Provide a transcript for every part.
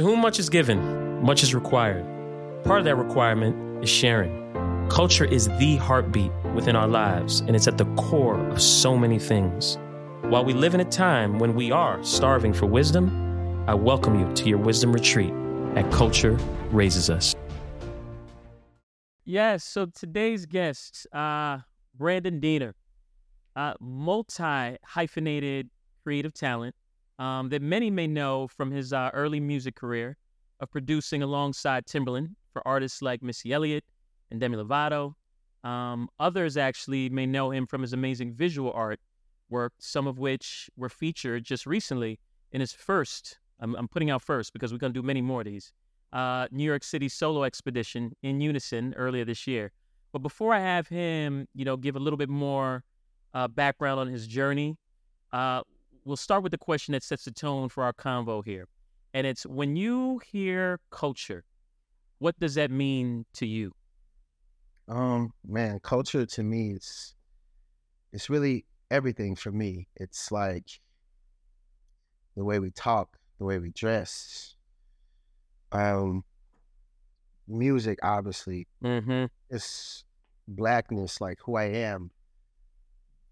To whom much is given, much is required. Part of that requirement is sharing. Culture is the heartbeat within our lives, and it's at the core of so many things. While we live in a time when we are starving for wisdom, I welcome you to your wisdom retreat at Culture Raises Us. Yes, so today's guest, uh, Brandon Deener, uh, multi hyphenated creative talent um, that many may know from his uh, early music career of producing alongside Timbaland for artists like Missy Elliott and Demi Lovato. Um, others actually may know him from his amazing visual art work, some of which were featured just recently in his first, I'm, I'm putting out first because we're going to do many more of these, uh, New York City solo expedition in Unison earlier this year. But before I have him, you know, give a little bit more uh, background on his journey, uh, we'll start with the question that sets the tone for our convo here. And it's when you hear culture, what does that mean to you? Um, man, culture to me is it's really everything for me. It's like the way we talk, the way we dress, um, music, obviously. Mm-hmm. It's blackness, like who I am,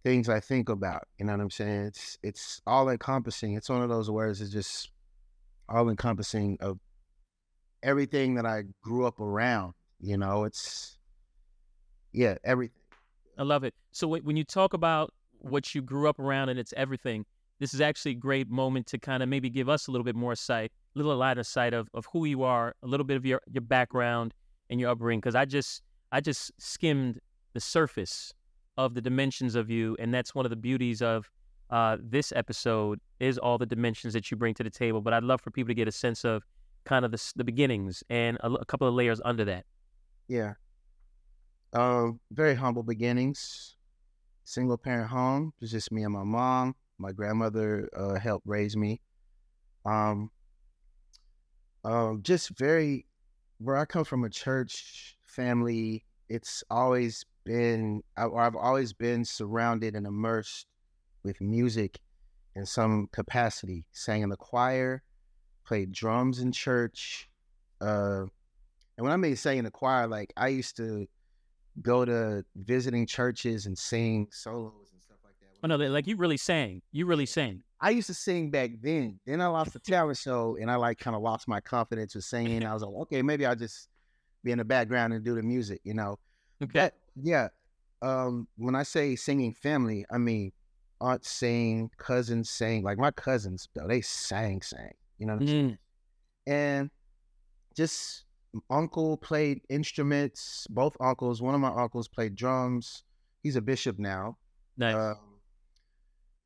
things I think about. You know what I'm saying? It's it's all encompassing. It's one of those words. It's just all encompassing of everything that I grew up around. You know, it's yeah, everything. I love it. So when you talk about what you grew up around and it's everything, this is actually a great moment to kind of maybe give us a little bit more sight, a little lighter sight of, of who you are, a little bit of your, your background and your upbringing. Cause I just, I just skimmed the surface of the dimensions of you. And that's one of the beauties of uh, this episode is all the dimensions that you bring to the table. But I'd love for people to get a sense of kind of the, the beginnings and a, a couple of layers under that. Yeah. Um, very humble beginnings. Single parent home. It was just me and my mom. My grandmother uh, helped raise me. Um, um, just very where I come from a church family. It's always been, I, I've always been surrounded and immersed with music in some capacity. Sang in the choir, played drums in church. Uh, and when I mean sang in the choir, like I used to go to visiting churches and sing solos and stuff like that. Oh no, like you really sang. You really sang. I used to sing back then. Then I lost the talent show, and I like kind of lost my confidence with singing. I was like, okay, maybe I'll just be in the background and do the music, you know. Okay. But, yeah. Um, when I say singing family, I mean aunts sing, cousins sing. Like my cousins, though, they sang, sang. You know what I'm mm. saying? And just uncle played instruments. Both uncles. One of my uncles played drums. He's a bishop now. Nice. Um,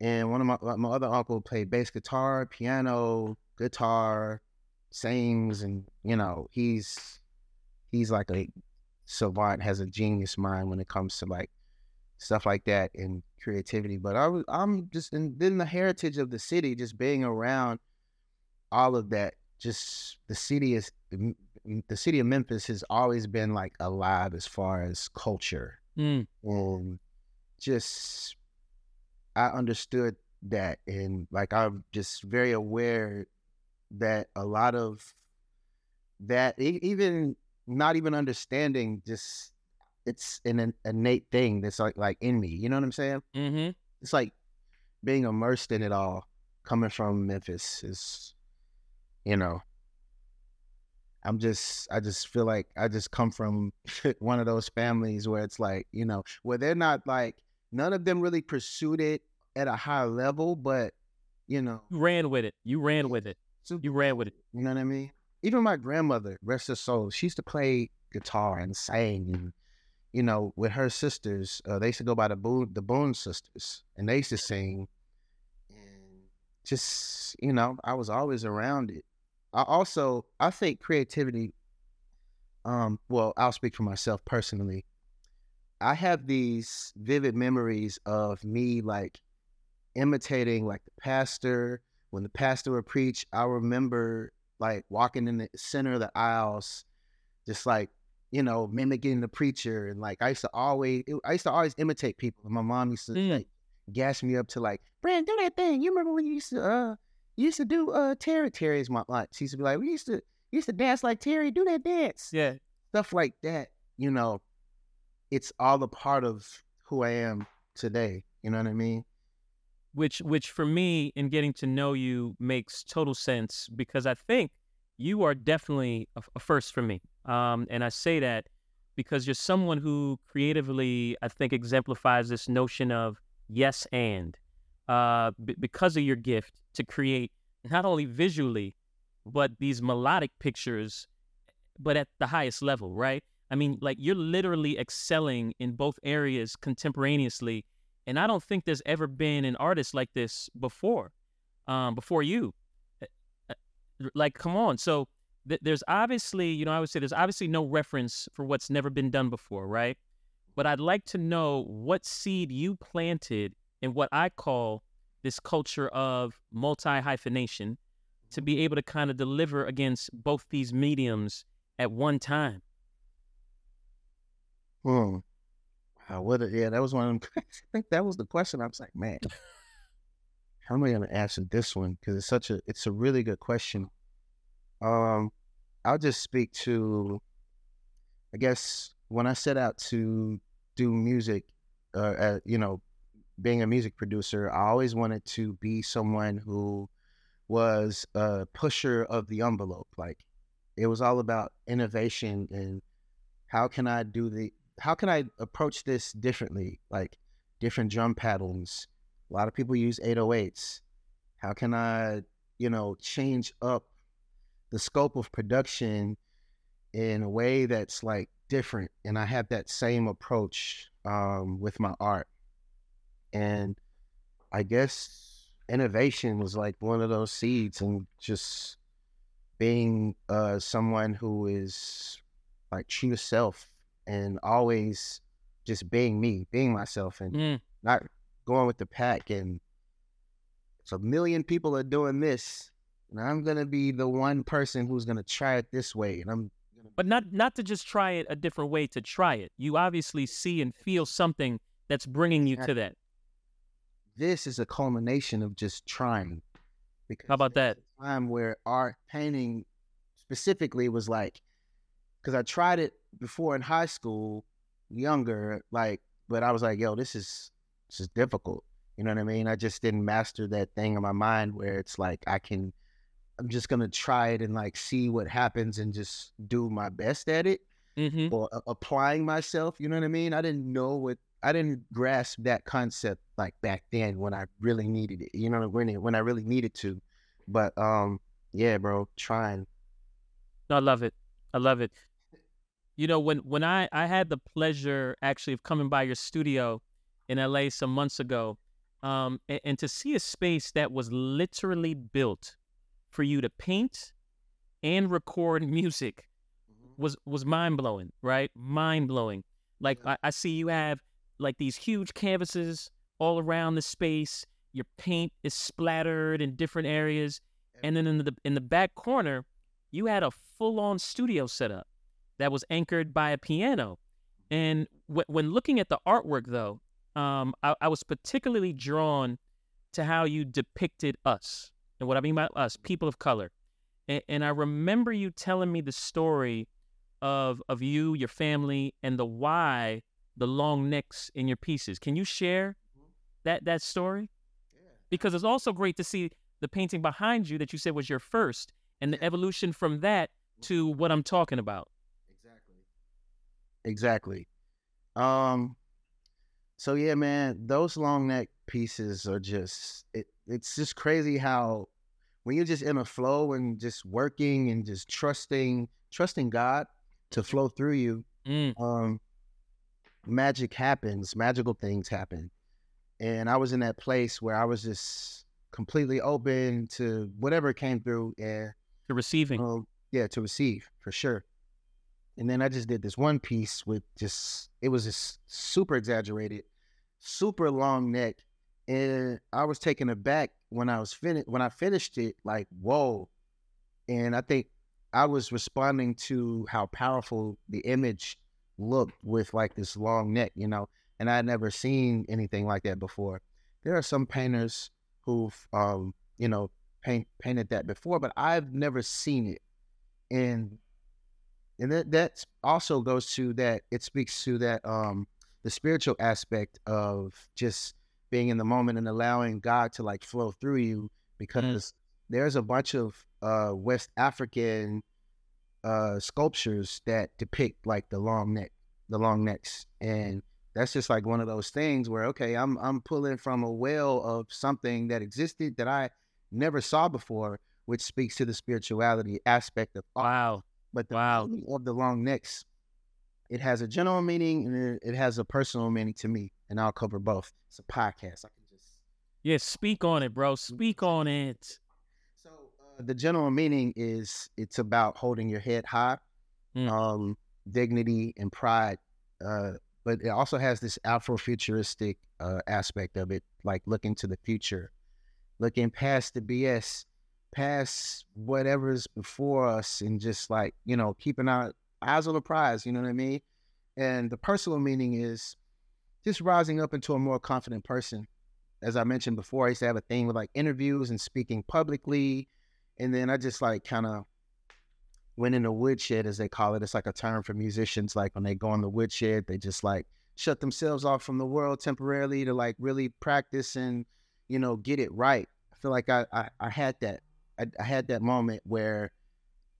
and one of my my other uncle played bass guitar, piano, guitar, sings, and you know he's he's like a savant, has a genius mind when it comes to like stuff like that and creativity. But I was I'm just in then the heritage of the city, just being around all of that. Just the city is the city of Memphis has always been like alive as far as culture. Mm. And just I understood that and like I'm just very aware that a lot of that even not even understanding just it's an innate thing that's like like in me. You know what I'm saying? Mm-hmm. It's like being immersed in it all. Coming from Memphis is, you know, I'm just I just feel like I just come from one of those families where it's like, you know, where they're not like none of them really pursued it at a high level, but you know, you ran with it. You ran with it. You ran with it. You know what I mean? Even my grandmother, rest her soul, she used to play guitar and sing and you know, with her sisters, uh, they used to go by the Boone, the Boone sisters, and they used to sing. And just, you know, I was always around it. I also I think creativity. Um, well, I'll speak for myself personally. I have these vivid memories of me like imitating like the pastor. When the pastor would preach, I remember like walking in the center of the aisles, just like you know mimicking the preacher, and like I used to always, I used to always imitate people. And my mom used to mm. like gas me up to like, Brand, do that thing. You remember when you used to, uh, you used to do uh Terry Terry's my aunt. She used to be like, we used to used to dance like Terry, do that dance. Yeah. Stuff like that. You know, it's all a part of who I am today. You know what I mean? Which which for me in getting to know you makes total sense because I think you are definitely a, a first for me. Um, and I say that because you're someone who creatively, I think, exemplifies this notion of yes and uh, b- because of your gift to create not only visually, but these melodic pictures, but at the highest level, right? I mean, like you're literally excelling in both areas contemporaneously. And I don't think there's ever been an artist like this before, um, before you. Uh, uh, like, come on. So th- there's obviously, you know, I would say there's obviously no reference for what's never been done before, right? But I'd like to know what seed you planted in what I call this culture of multi hyphenation to be able to kind of deliver against both these mediums at one time. Hmm. Wow, what? A, yeah, that was one of them. I think that was the question. I was like, man, how am I going to answer this one? Because it's such a, it's a really good question. Um, I'll just speak to, I guess, when I set out to do music, uh, uh, you know, being a music producer, I always wanted to be someone who was a pusher of the envelope. Like it was all about innovation and how can I do the how can I approach this differently? Like different drum patterns. A lot of people use 808s. How can I, you know, change up the scope of production in a way that's like different? And I have that same approach um, with my art. And I guess innovation was like one of those seeds and just being uh, someone who is like true self and always just being me, being myself and Mm. not going with the pack. And it's a million people are doing this. And I'm to be the one person who's to try it this way. And I'm gonna But not not to just try it a different way to try it. You obviously see and feel something that's bringing you to that. this is a culmination of just trying. Because How about that? time where art painting specifically was like, because I tried it before in high school, younger, like, but I was like, yo, this is this is difficult. You know what I mean? I just didn't master that thing in my mind where it's like I can, I'm just gonna try it and like see what happens and just do my best at it Mm-hmm. or applying myself. You know what I mean? I didn't know what I didn't grasp that concept like back then when I really needed it. You know when it, when I really needed to. But um, yeah, bro, trying. I love it. I love it. You know, when when I I had the pleasure actually of coming by your studio in LA some months ago, um, and, and to see a space that was literally built for you to paint and record music was was mind blowing, right? Mind blowing. Like I, I see you have like these huge canvases all around the space. Your paint is splattered in different areas, and then in the in the back corner, you had a full on studio setup that was anchored by a piano. And w- when looking at the artwork, though, um, I, I was particularly drawn to how you depicted us. And what I mean by us, people of color. And, and I remember you telling me the story of of you, your family, and the why the long necks in your pieces. Can you share that that story? Because it's also great to see the painting behind you that you said was your first, and the evolution from that to what I'm talking about. Exactly. Um. So yeah, man, those long neck pieces are just it. It's just crazy how when you're just in a flow and just working and just trusting trusting God to flow through you, Mm, um, magic happens, magical things happen. And I was in that place where I was just completely open to whatever came through and to receiving. um, yeah, to receive for sure. And then I just did this one piece with just it was just super exaggerated, super long neck, and I was taken aback when I was finished when I finished it. Like whoa, and I think I was responding to how powerful the image looked with like this long neck, you know, and I had never seen anything like that before. There are some painters who've, um, you know, paint, painted that before, but I've never seen it. And and that that also goes to that it speaks to that um the spiritual aspect of just being in the moment and allowing God to like flow through you because there's a bunch of uh West African uh sculptures that depict like the long neck the long necks and that's just like one of those things where okay i'm i'm pulling from a well of something that existed that i never saw before which speaks to the spirituality aspect of art. Wow. But the Wow. of the long necks it has a general meaning and it- it has a personal meaning to me and i'll cover both it's a podcast i can just Yeah, speak on it, bro. Speak on it. so uh, the general meaning is it's about holding your head high Mm. um dignity and pride uh but it also has this afrofuturistic uh aspect of it like looking to the future looking past the bs past whatever's before us and just like you know keeping our eyes on the prize you know what i mean? And the personal meaning is just rising up into a more confident person. As i mentioned before i used to have a thing with like interviews and speaking publicly and then i just like kind of went in the woodshed as they call it. It's like a term for musicians like when they go in the woodshed they just like shut themselves off from the world temporarily to like really practice and you know get it right. I feel like i i, I had that I, I had that moment where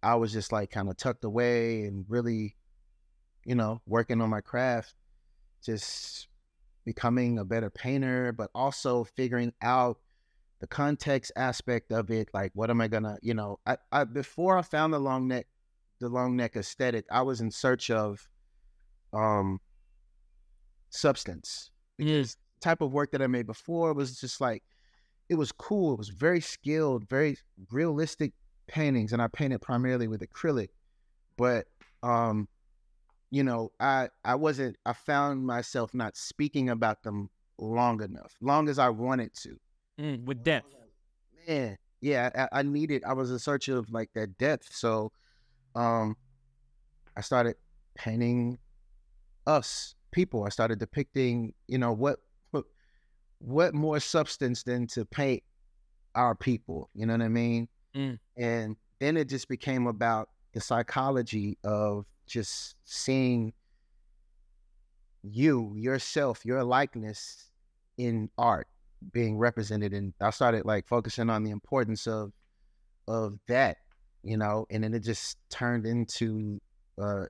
i was just like kind of tucked away and really you know working on my craft just becoming a better painter but also figuring out the context aspect of it like what am i gonna you know i, I before i found the long neck the long neck aesthetic i was in search of um substance Yes. type of work that i made before was just like it was cool it was very skilled very realistic paintings and i painted primarily with acrylic but um you know i i wasn't i found myself not speaking about them long enough long as i wanted to Mm, with depth. man yeah I, I needed i was in search of like that depth so um i started painting us people i started depicting you know what what, more substance than to paint our people you know what i mean? Mm. and then it just became about the psychology of just seeing you yourself your likeness in art being represented. And I started like focusing on the importance of of that, you know, and then it just turned into uh,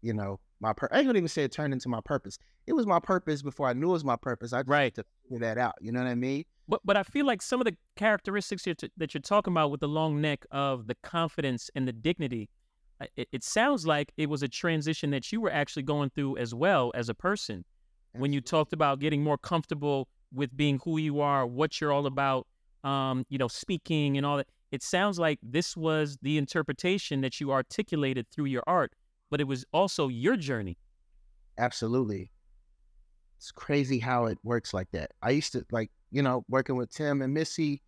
you know, my pur- I ain't gonna even say it turned into my purpose. It was my purpose before I knew it was my purpose. I Right. had to figure that out. You know what I mean? But but I feel like some of the characteristics you're t- that you're talking about with the long neck of the confidence and the dignity, uh, it, it sounds like it was a transition that you were actually going through as well as a person. When you talked about getting more comfortable with being who you are, what you're all about, um, you know, speaking and all that. It sounds like this was the interpretation that you articulated through your art, but it was also your journey. Absolutely. It's crazy how it works like that. I used to like, you know, working with Tim and Missy,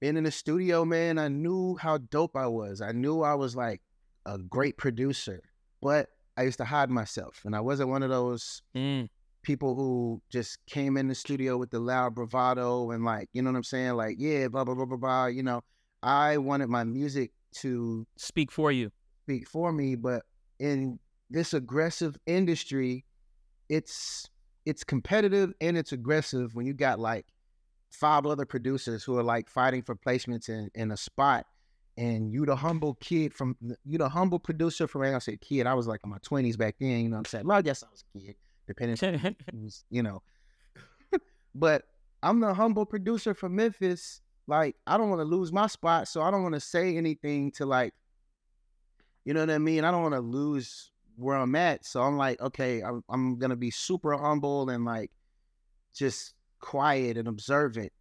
being in the studio, man, I knew how dope I was. I knew I was like a great producer, but I used to hide myself. And I wasn't one of those Mm, people who just came in the studio with the loud bravado and like, you know what I'm saying? Like, yeah, blah, blah, blah, blah, blah. You know, I wanted my music to speak for you. Speak for me, but in this aggressive industry, it's it's competitive and it's aggressive when you got like five other producers who are like fighting for placements in, in a spot and you the humble kid from you the humble producer from I said kid, I was like in my twenties back then, you know what I'm saying? Well, I guess I was a kid, depending on who's, you know. but I'm the humble producer from Memphis. Like, I don't want to lose my spot, so I don't want to say anything to like you know what I mean? I don't want to lose where I'm at. So I'm like, okay, I'm, I'm going to be super humble and like just quiet and observant,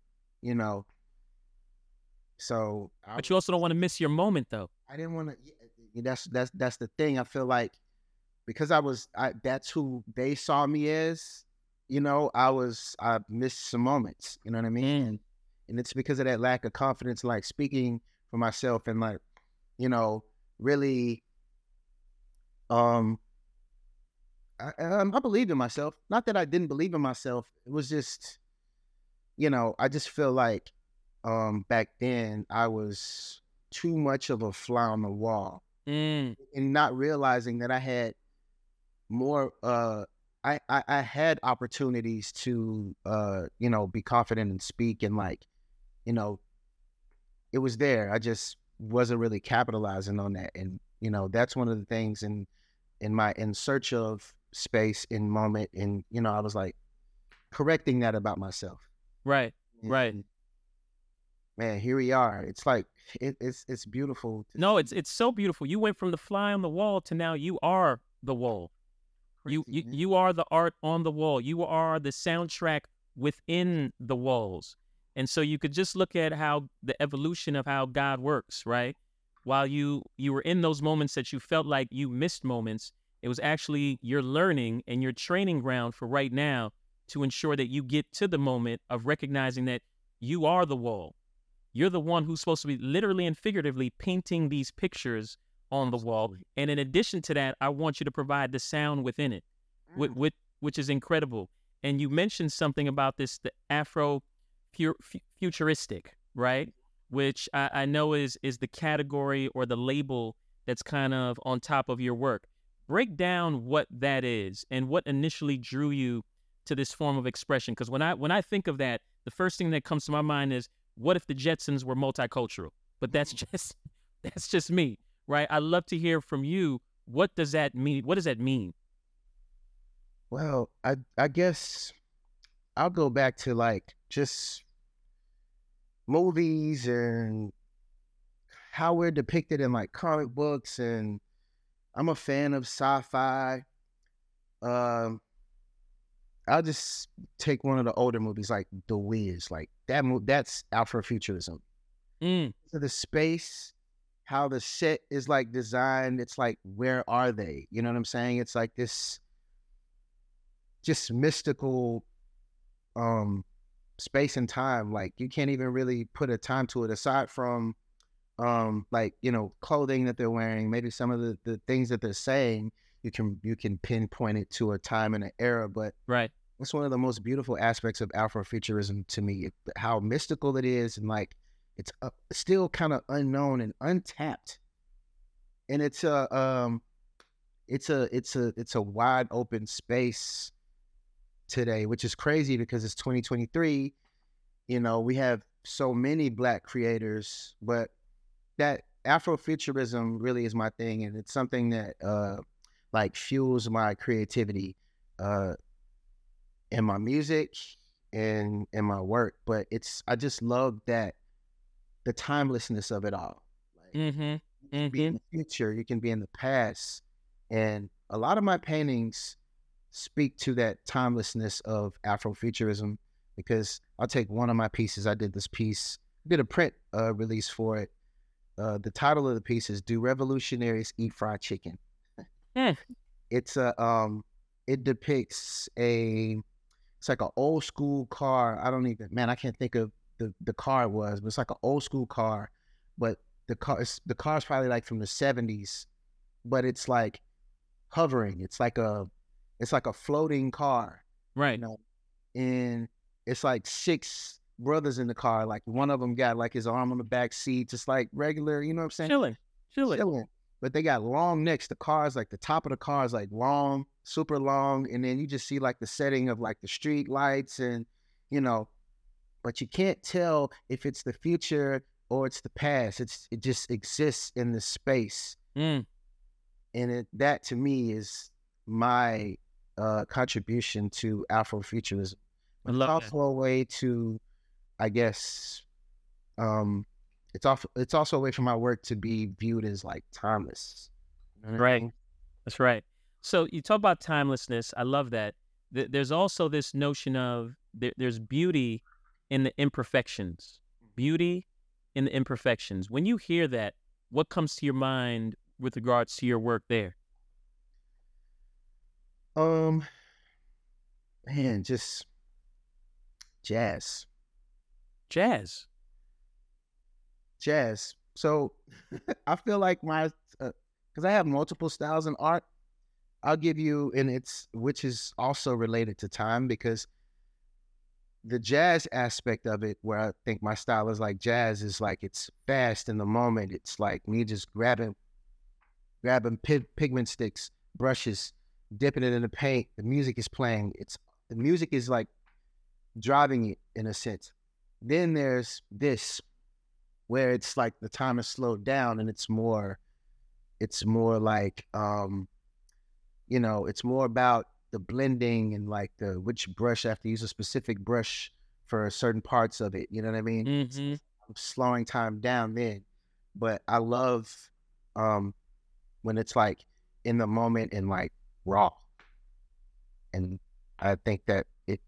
you know? So I, But you also don't want to miss your moment, though. I didn't want to, that's, that's, that's the thing. I feel like because I was, I, that's who they saw me as, you know, I was, I missed some moments, you know what I mean? Mm. And, and it's because of that lack of confidence, like speaking for myself and like, you know, really um I, um, I believed in myself. Not that i didn't believe in myself. It was just you know i just feel like um back then I was too much of a fly on the wall Mm, and not realizing that I had more uh I, I I had opportunities to uh you know be confident and speak and like you know it was there. I just wasn't really capitalizing on that and you know that's one of the things in in my in search of space in moment and you know I was like correcting that about myself right. Right. Man here we are it's like it, it's it's beautiful No, it's it's so beautiful. You went from the fly on the wall to now you are the wall. You Crazy, you man. you are the art on the wall. You are the soundtrack within the walls. And so you could just look at how the evolution of how God works, right? While you you were in those moments that you felt like you missed moments, it was actually your learning and your training ground for right now to ensure that you get to the moment of recognizing that you are the wall. You're the one who's supposed to be literally and figuratively painting these pictures on the wall. And in addition to that, I want you to provide the sound within it, Mm. which, which is incredible. And you mentioned something about this, the Afro fu- fu- futuristic, right? Which I, I know is is the category or the label that's kind of on top of your work. Break down what that is and what initially drew you to this form of expression. Because when I when I think of that, the first thing that comes to my mind is, what if the Jetsons were multicultural? But that's just that's just me, right? I love to hear from you. What does that mean? What does that mean? Well, I I guess I'll go back to like just movies and how we're depicted in like comic books and I'm a fan of sci-fi. Um I'll just take one of the older movies like The Wiz, like that mo- that's Afrofuturism. Mm, So the space, how the set is like designed, it's like where are they? You know what I'm saying? It's like this just mystical um space and time. Like you can't even really put a time to it aside from um like, you know, clothing that they're wearing, maybe some of the, the things that they're saying, you can you can pinpoint it to a time and an era, but right. it's one of the most beautiful aspects of Afrofuturism to me, how mystical it is, and like it's uh, still kind of unknown and untapped. And it's a um, it's a it's a it's a wide open space today, which is crazy because it's 2023. You know, we have so many black creators, but that Afrofuturism really is my thing, and it's something that uh, like fuels my creativity. Uh, in my music and in my work, but it's I just love that the timelessness of it all. Like Mm-hmm. you can be in the future, you can be in the past, and a lot of my paintings speak to that timelessness of Afrofuturism. Because I'll take one of my pieces. I did this piece, did a print uh, release for it. Uh, the title of the piece is "Do Revolutionaries Eat Fried Chicken?" Hmm. It's a um, it depicts a it's like an old school car. I don't even man, I can't think of the the car it was, but it's like an old school car. But the car is the car's probably like from the seventies, but it's like hovering. It's like a it's like a floating car, Right. you know. And it's like six brothers in the car. Like one of them got like his arm on the back seat, just like regular, you know what I'm saying? Chilling. Chilling. chilling. But they got long necks. The cars, like the top of the car is like long, super long, and then you just see like the setting of like the street lights and you know, but you can't tell if it's the future or it's the past. It's it just exists in the space, Mm, and it that to me is my uh contribution to Afrofuturism. It's love that. also a way to, I guess, um, it's off. It's also a way for my work to be viewed as like timeless. You know what I Right. mean? That's right. So you talk about timelessness. I love that. Th- There's also this notion of there, there's beauty in the imperfections. Beauty in the imperfections. When you hear that, what comes to your mind with regards to your work there? Um, man, just jazz, Jazz. jazz. So I feel like my, because I have multiple styles in art. I'll give you, and it's which is also related to time because the jazz aspect of it, where I think my style is like jazz, is like it's fast in the moment. It's like me just grabbing, grabbing pigment sticks, brushes, dipping it in the paint. The music is playing. It's the music is like driving it in a sense. Then there's this, where it's like the time is slowed down and it's more, it's more like, um, you know, it's more about the blending and like the which brush I have to use a specific brush for certain parts of it. You know what I mean? Mm-hmm. I'm slowing time down then, but I love um when it's like in the moment and like raw, and I think that it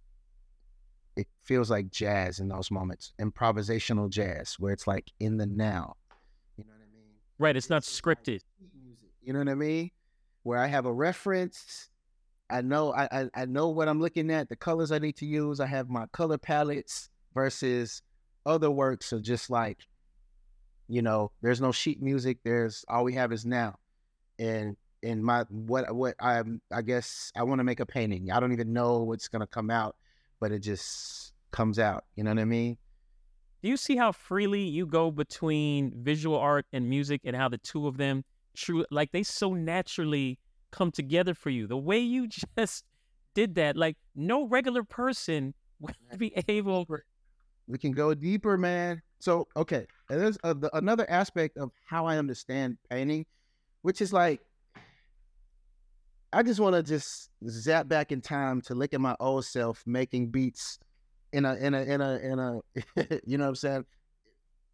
it feels like jazz in those moments, improvisational jazz, where it's like in the now. You know what I mean? Right. It's, it's not scripted. you know what I mean? Where I have a reference I know I, I, I know what I'm looking at, the colors I need to use. I have my color palettes versus other works of just like, you know, there's no sheet music. There's all we have is now, and and my what what I I guess I want to make a painting. I don't even know what's gonna come out, but it just comes out. You know what I mean? Do you see how freely you go between visual art and music, and how the two of them true like they so naturally come together for you. The way you just did that, like no regular person would be able. We can go deeper, man. So okay, and there's a, the, another aspect of how I understand painting, which is like I just want to just zap back in time to look at my old self making beats in a in a in a in a you know what I'm saying,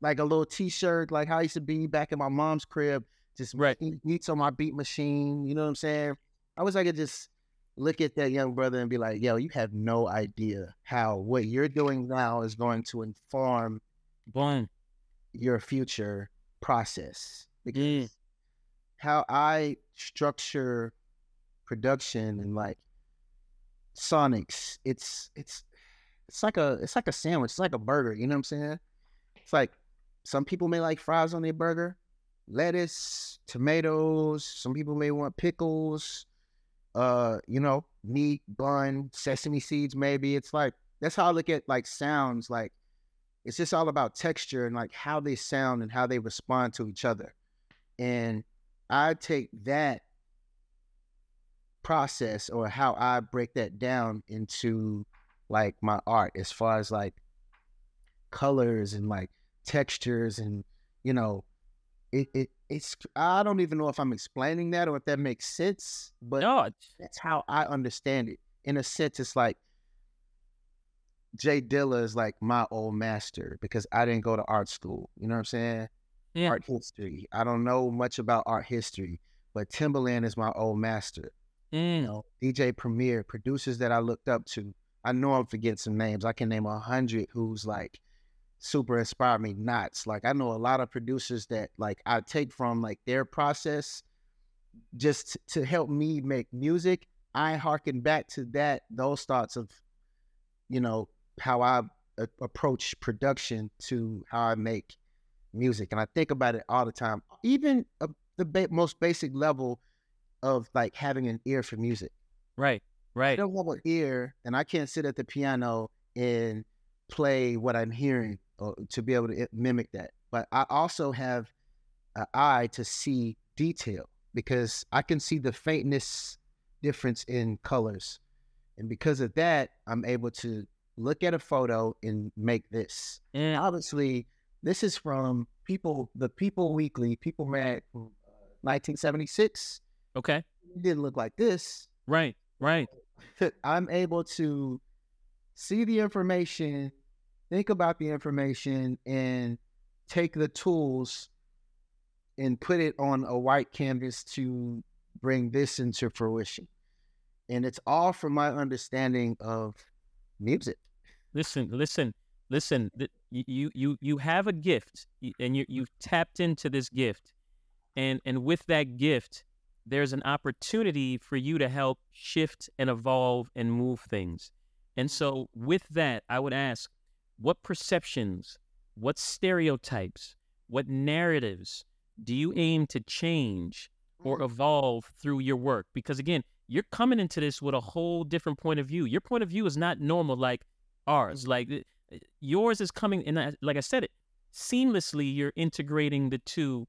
like a little T-shirt, like how I used to be back in my mom's crib just right. beats on my beat machine. You know what I'm saying? I wish I could just look at that young brother and be like, yo, you have no idea how what you're doing now is going to inform Boom. your future process. Because mm. how I structure production and like sonics, it's it's it's like a it's like a sandwich, it's like a burger, you know what I'm saying? It's like some people may like fries on their burger lettuce, tomatoes. Some people may want pickles. Uh, you know, meat, bun, sesame seeds. Maybe it's like that's how I look at like sounds. Like it's just all about texture and like how they sound and how they respond to each other. And I take that process or how I break that down into like my art as far as like colors and like textures and you know it, it it's I don't even know if I'm explaining that or if that makes sense, but no. that's how I understand it. In a sense, it's like Jay Dilla is like my old master because I didn't go to art school. You know what I'm saying? Yeah. Art history. I don't know much about art history, but Timbaland is my old master. Mm. You know, DJ Premier, producers that I looked up to. I know I'm forgetting some names. I can name a hundred who's like super inspire me nuts. Like I know a lot of producers that like I take from like their process just to help me make music. I harken back to that those thoughts of you know how I a- approach production to how I make music, and I think about it all the time. Even a, the ba- most basic level of like having an ear for music. Right, right. I don't have an ear, and I can't sit at the piano and play what I'm hearing or to be able to eh, mimic that. But I also have an eye to see detail because I can see the faintness difference in colors. And because of that, I'm able to look at a photo and make this. And mm. obviously, this is from people, the People Weekly, People Mag, 1976. Okay. It didn't look like this. Right, right. I'm able to see the information think about the information and take the tools and put it on a white canvas to bring this into fruition. And it's all from my understanding of music. Listen, listen, listen. You you you have a gift, and you you've tapped into this gift, and and with that gift, there's an opportunity for you to help shift and evolve and move things. And mm. so, with that, I would ask, what perceptions, what stereotypes, what narratives do you aim to change or mm. evolve through your work? Because again, you're coming into this with a whole different point of view. Your point of view is not normal, like ours. Like yours is coming, and like I said, it seamlessly. You're integrating the two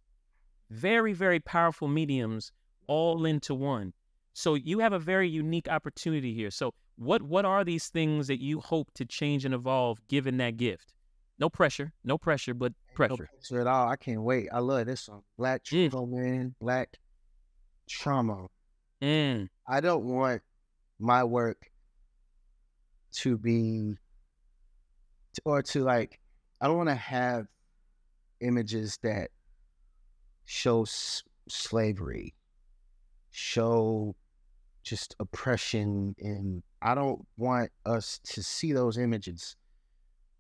very, very powerful mediums all into one. So you have a very unique opportunity here. So what what are these things that you hope to change and evolve given that gift? No pressure, no pressure, but No pressure. pressure at all. I can't wait. I love this song. Black Mm. Man. Black Trauma. Mm, I don't want my work to be or to like I don't want to have images that show s- slavery, show just oppression and I don't want us to see those images,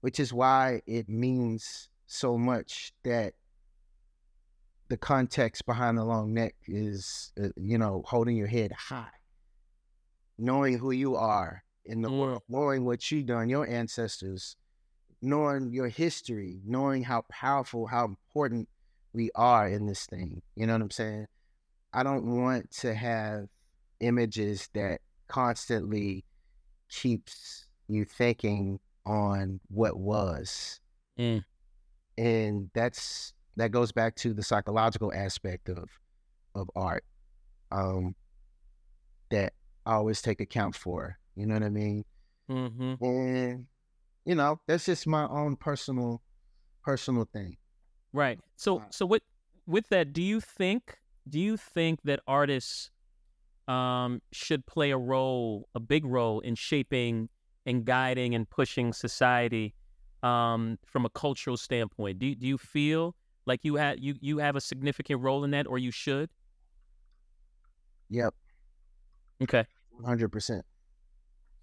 which is why it means so much that the context behind the long neck is, uh, you know, holding your head high, knowing who you are in the Mm. world, knowing what you've done, your ancestors, knowing your history, knowing how powerful, how important we are in this thing. You know what I'm saying? I don't want to have images that constantly keeps you thinking on what was. Mm, and that's that goes back to the psychological aspect of of art um that i always take account for you know what i mean? Hmm and you know that's just my own personal personal thing. Right. So Uh, so with with that, do you think do you think that artists um should play a role, a big role in shaping and guiding and pushing society um from a cultural standpoint? Do do you feel like you had you you have a significant role in that or you should? yep Okay. 100%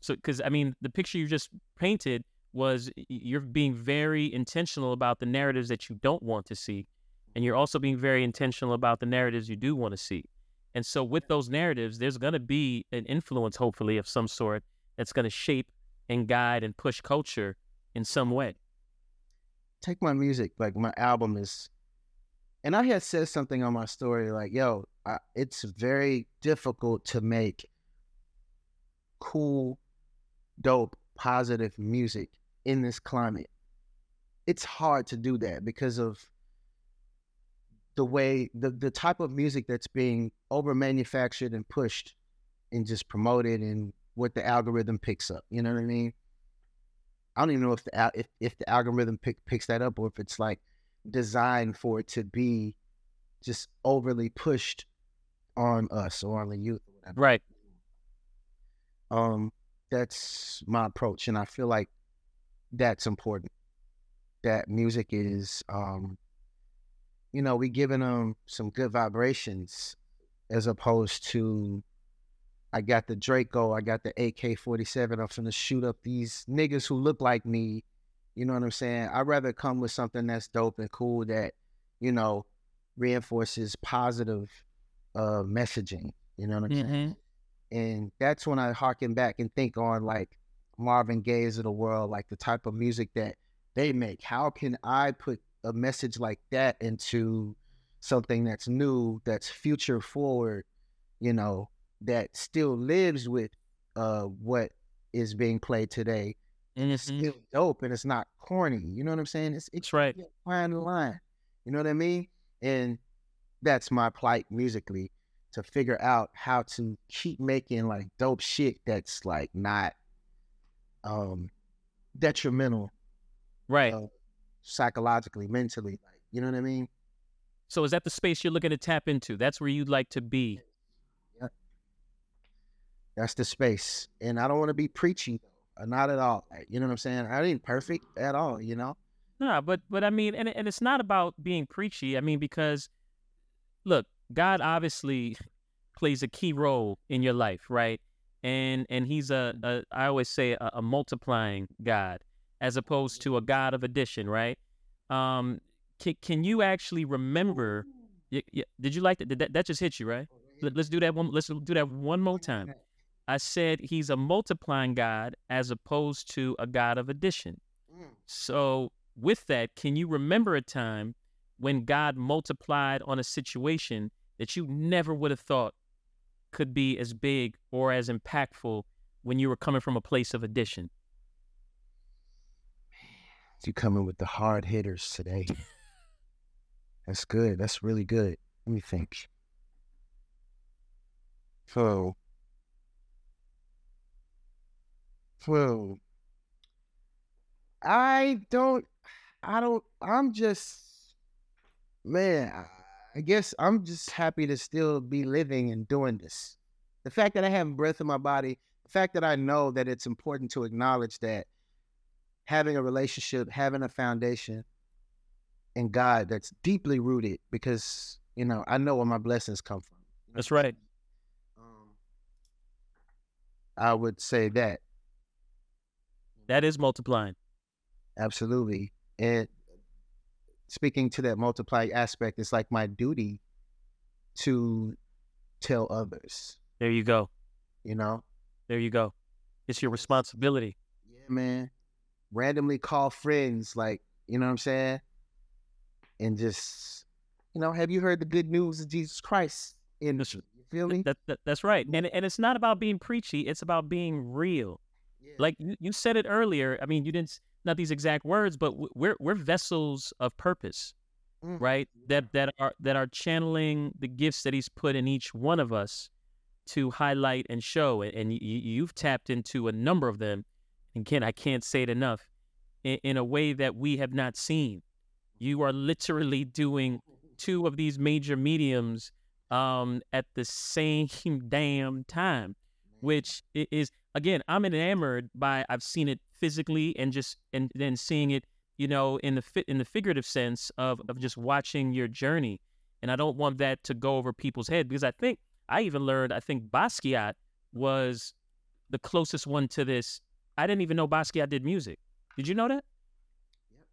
So cuz I mean, the picture you just painted was you're being very intentional about the narratives that you don't want to see and you're also being very intentional about the narratives you do want to see. And so with those narratives, there's going to be an influence, hopefully, of some sort that's going to shape and guide and push culture in some way. take my music like my album is and i had said something on my story like yo I, it's very difficult to make cool dope positive music in this climate it's hard to do that because of the way the, the type of music that's being over manufactured and pushed and just promoted and what the algorithm picks up you know what i mean I don't even know if the if, if the algorithm pick, picks that up or if it's like designed for it to be just overly pushed on us or on the youth or whatever. Right. Um, that's my approach, and I feel like that's important. That music is, um, you know, we giving them some good vibrations as opposed to I got the Draco, I got the AK 47. I'm finna shoot up these niggas who look like me. You know what I'm saying? I'd rather come with something that's dope and cool that, you know, reinforces positive uh messaging. You know what I'm saying? Mm-hmm. And that's when I harken back and think on like Marvin Gaye's of the world, like the type of music that they make. How can I put a message like that into something that's new, that's future forward, you know, that still lives with uh what is being played today. And it's Mhm. still dope and it's not corny. You know what I'm saying? It's it's That's right. a fine line. You know what I mean? And that's my plight musically to figure out how to keep making like dope shit that's like not um detrimental Right. uh, psychologically, mentally. Like, you know what I mean? So is that the space you're looking to tap into? That's where you'd like to be. Yeah. That's the space. And I don't want to be preachy though. Not at all. Like, you know what I'm saying? I ain't perfect at all, you know? No, but but I mean, and and it's not about being preachy. I mean, because look, God obviously plays a key role in your life, right? And and he's a, a I always say a, a multiplying God as opposed to a God of addition, right? Um, can can you actually remember? did you like that? Did that? That just hit you, right? Let, let's do that one. Let's do that one more time. I said he's a multiplying God as opposed to a God of addition. So, with that, can you remember a time when God multiplied on a situation that you never would have thought could be as big or as impactful when you were coming from a place of addition? You coming with the hard hitters today. That's good. That's really good. Let me think. So, well, I don't, I don't, I'm just, man, I guess I'm just happy to still be living and doing this. The fact that I have breath in my body, the fact that I know that it's important to acknowledge that having a relationship, having a foundation in God that's deeply rooted because, you know, I know where my blessings come from. That's right. Um, I would say that. That is multiplying. Absolutely. And speaking to that multiply aspect, it's like my duty to tell others, There you go. you know? There you go. It's your responsibility. Yeah, man. Randomly call friends, like, you know what I'm saying? And just, you know, have you heard the good news of Jesus Christ in That's- you feel me? That, that that's right. And and it's not about being preachy. It's about being real. Yeah. Like you, you said it earlier. I mean, you didn't not these exact words, but we're we're vessels of purpose, Mm. right? That that are that are channeling the gifts that He's put in each one of us to highlight and show. And, and you, you've tapped into a number of them. Ken, I can't say it enough. In, in a way that we have not seen. You are literally doing two of these major mediums um, at the same damn time, which is again, I'm enamored by. I've seen it physically and just and then seeing it, you know, in the fit in the figurative sense of of just watching your journey. And I don't want that to go over people's head because I think I even learned. I think Basquiat was the closest one to this. I didn't even know Basquiat did music. Did you know that? Yep.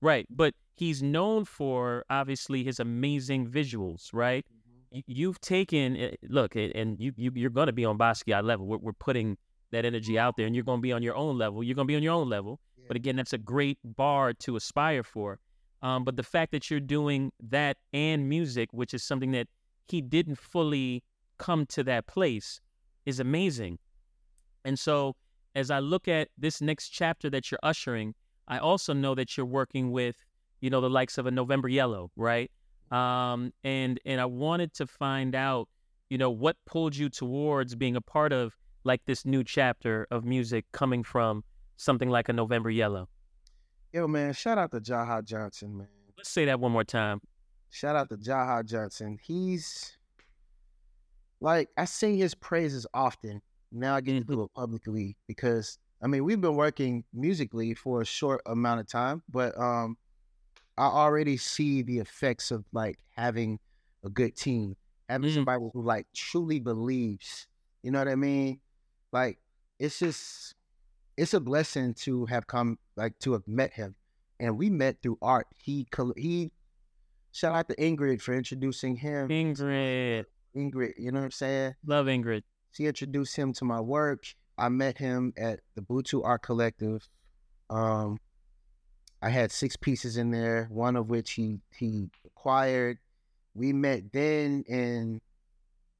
Right, but he's known for obviously his amazing visuals, right? Mhm. you- you've taken eh, look eh, and you, you you're going to be on Basquiat level. We're, we're putting that energy out there, and you're going to be on your own level. You're going to be on your own level. But again, that's a great bar to aspire for. Um, but the fact that you're doing that and music, which is something that he didn't fully come to that place, is amazing. And so, as I look at this next chapter that you're ushering, I also know that you're working with, you know, the likes of a November Yellow, right? Um, and and I wanted to find out, you know, what pulled you towards being a part of like this new chapter of music coming from something like a November Yellow. Yo, man, shout out to Jaha Johnson, man. Let's say that one more time. Shout out to Jaha Johnson. He's like I sing his praises often. Now I get to do it publicly because I mean we've been working musically for a short amount of time, but um I already see the effects of like having a good team, having Mm. somebody who like truly believes. You know what I mean? Like it's just it's a blessing to have come like to have met him, and we met through art. He he shout out to Ingrid for introducing him. Ingrid. Ingrid, you know what I'm saying? Love Ingrid. She introduced him to my work. I met him at the Bluetooth Art Collective. Um, I had six pieces in there, one of which he he acquired. We met then, and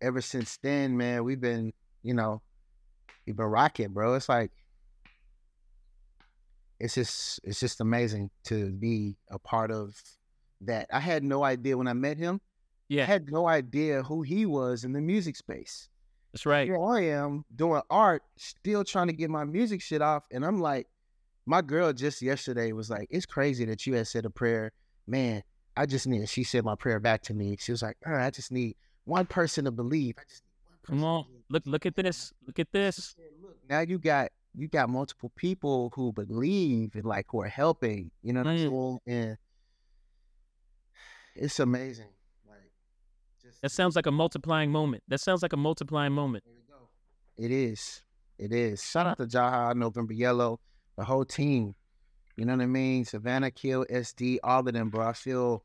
ever since then, man, we've been, you know, we've been rocking, bro. It's like it's just it's just amazing to be a part of that. I had no idea when I met him. I Yeah, had no idea who he was in the music space that's right. here I am doing art, still trying to get my music shit off. And I'm like, my girl just yesterday was like, it's crazy that you had said a prayer. Man, I just need, she said my prayer back to me. She was like, "Uh, I just need one person to believe. I just need one person Come to on. believe." Look look at this. Look at this. Look, now you got, you got multiple people who believe and like who are helping, you know what I'm Mm. saying? And it's amazing. That sounds like a multiplying moment. That sounds like a multiplying moment. There we go. It is. It is. Shout out to Jaha, November Yellow, the whole team. You know what I mean? Savannah Kill, SD, all of them, bro. I feel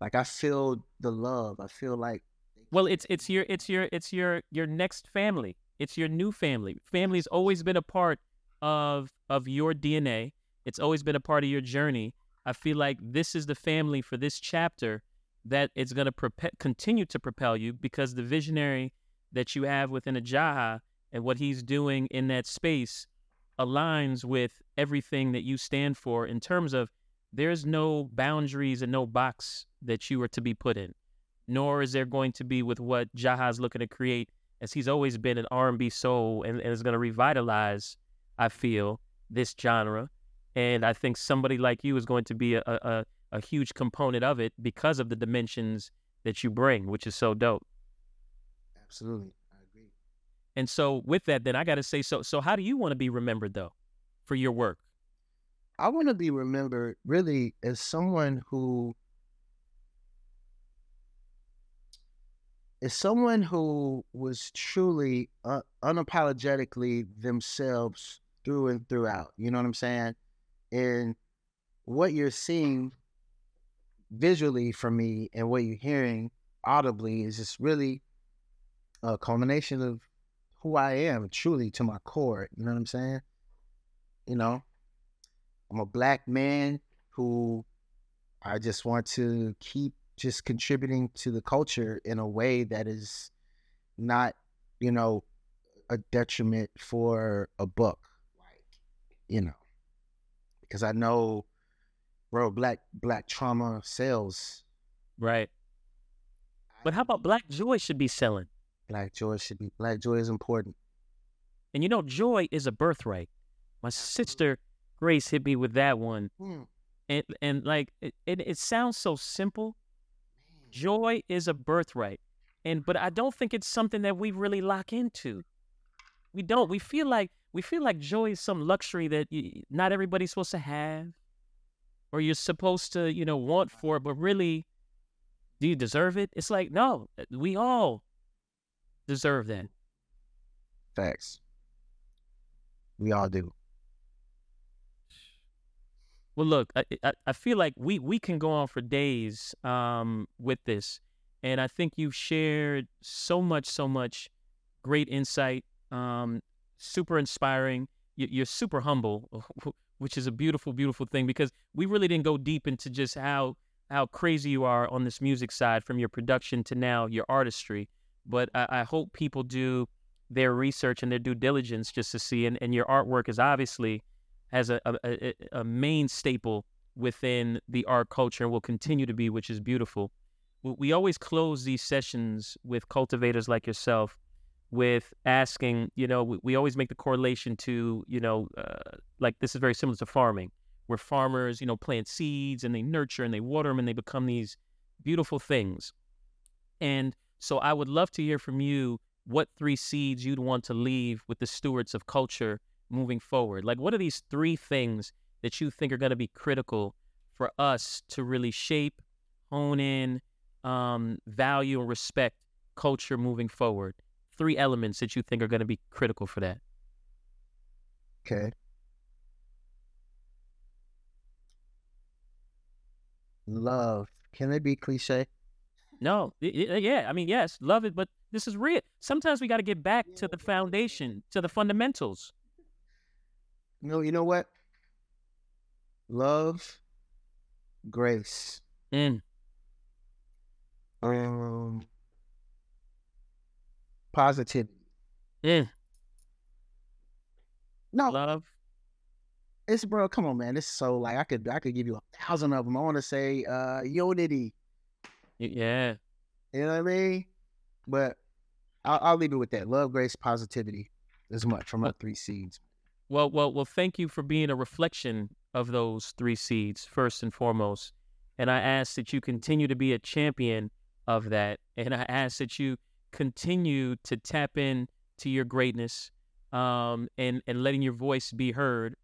like I feel the love. I feel like Well, it's it's your it's your it's your your next family. It's your new family. Family's always been a part of of your DNA. It's always been a part of your journey. I feel like this is the family for this chapter that it's going to continue to propel you because the visionary that you have within Ajaha and what he's doing in that space aligns with everything that you stand for in terms of there's no boundaries and no box that you are to be put in, nor is there going to be with what Jaha's looking to create, as he's always been an R&B soul and, and is going to revitalize, I feel, this genre. And I think somebody like you is going to be a, a, a huge component of it because of the dimensions that you bring, which is so dope. Absolutely. I agree. And so with that, then I got to say, so, so how do you want to be remembered though for your work? I want to be remembered really as someone who is someone who was truly uh, unapologetically themselves through and throughout. You know what I'm saying? And what you're seeing visually for me and what you're hearing audibly is just really a culmination of who I am truly to my core. You know what I'm saying? You know, I'm a black man who I just want to keep just contributing to the culture in a way that is not, you know, a detriment for a book. Like, you know, because I know, bro, black black trauma sells. Right. But how about black joy should be selling? Black joy should be black joy is important. And you know, joy is a birthright. My sister Grace hit me with that one. Hmm. And and like it, it, it sounds so simple. Joy is a birthright. And but I don't think it's something that we really lock into. We don't. We feel like we feel like joy is some luxury that you, not everybody's supposed to have or you're supposed to, you know, want for it, but really do you deserve it? It's like, no, we all deserve that. Facts. We all do. Well, look, I, I, I feel like we, we can go on for days um, with this. And I think you've shared so much, so much great insight, um, super inspiring. You're super humble, which is a beautiful, beautiful thing because we really didn't go deep into just how how crazy you are on this music side from your production to now your artistry. But I, I hope people do their research and their due diligence just to see. And, and your artwork is obviously has a, a, a main staple within the art culture and will continue to be, which is beautiful. We always close these sessions with cultivators like yourself with asking, you know, we, we always make the correlation to, you know, uh, like this is very similar to farming, where farmers, you know, plant seeds and they nurture and they water them and they become these beautiful things. And so I would love to hear from you what three seeds you'd want to leave with the stewards of culture moving forward? Like, what are these three things that you think are going to be critical for us to really shape, hone in, um, value, and respect culture moving forward? Three elements that you think are going to be critical for that. Okay. Love. Can it be cliche? No, yeah, I mean, yes, love it, but this is real. Sometimes we got to get back to the foundation, to the fundamentals. No, you know what? Love, grace. Mm. Um, positivity. Mm. No, love. It's bro. Come on, man. It's so like I could I could give you a thousand of them. I want to say uh unity. Yeah. You know what I mean? But I'll, I'll leave it with that. Love, grace, positivity. As much from my three seeds. Well, well, well. Thank you for being a reflection of those three seeds first and foremost. And I ask that you continue to be a champion of that. And I ask that you continue to tap in to your greatness um, and and letting your voice be heard,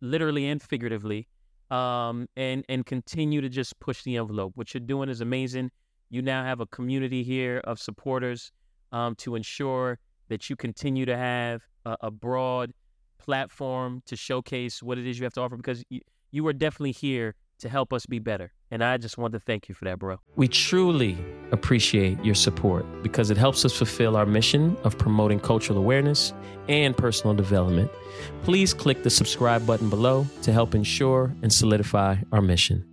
literally and figuratively, um, and and continue to just push the envelope. What you're doing is amazing. You now have a community here of supporters um, to ensure that you continue to have a, a broad platform to showcase what it is you have to offer because you, you are definitely here to help us be better. And I just want to thank you for that, bro. We truly appreciate your support because it helps us fulfill our mission of promoting cultural awareness and personal development. Please click the subscribe button below to help ensure and solidify our mission.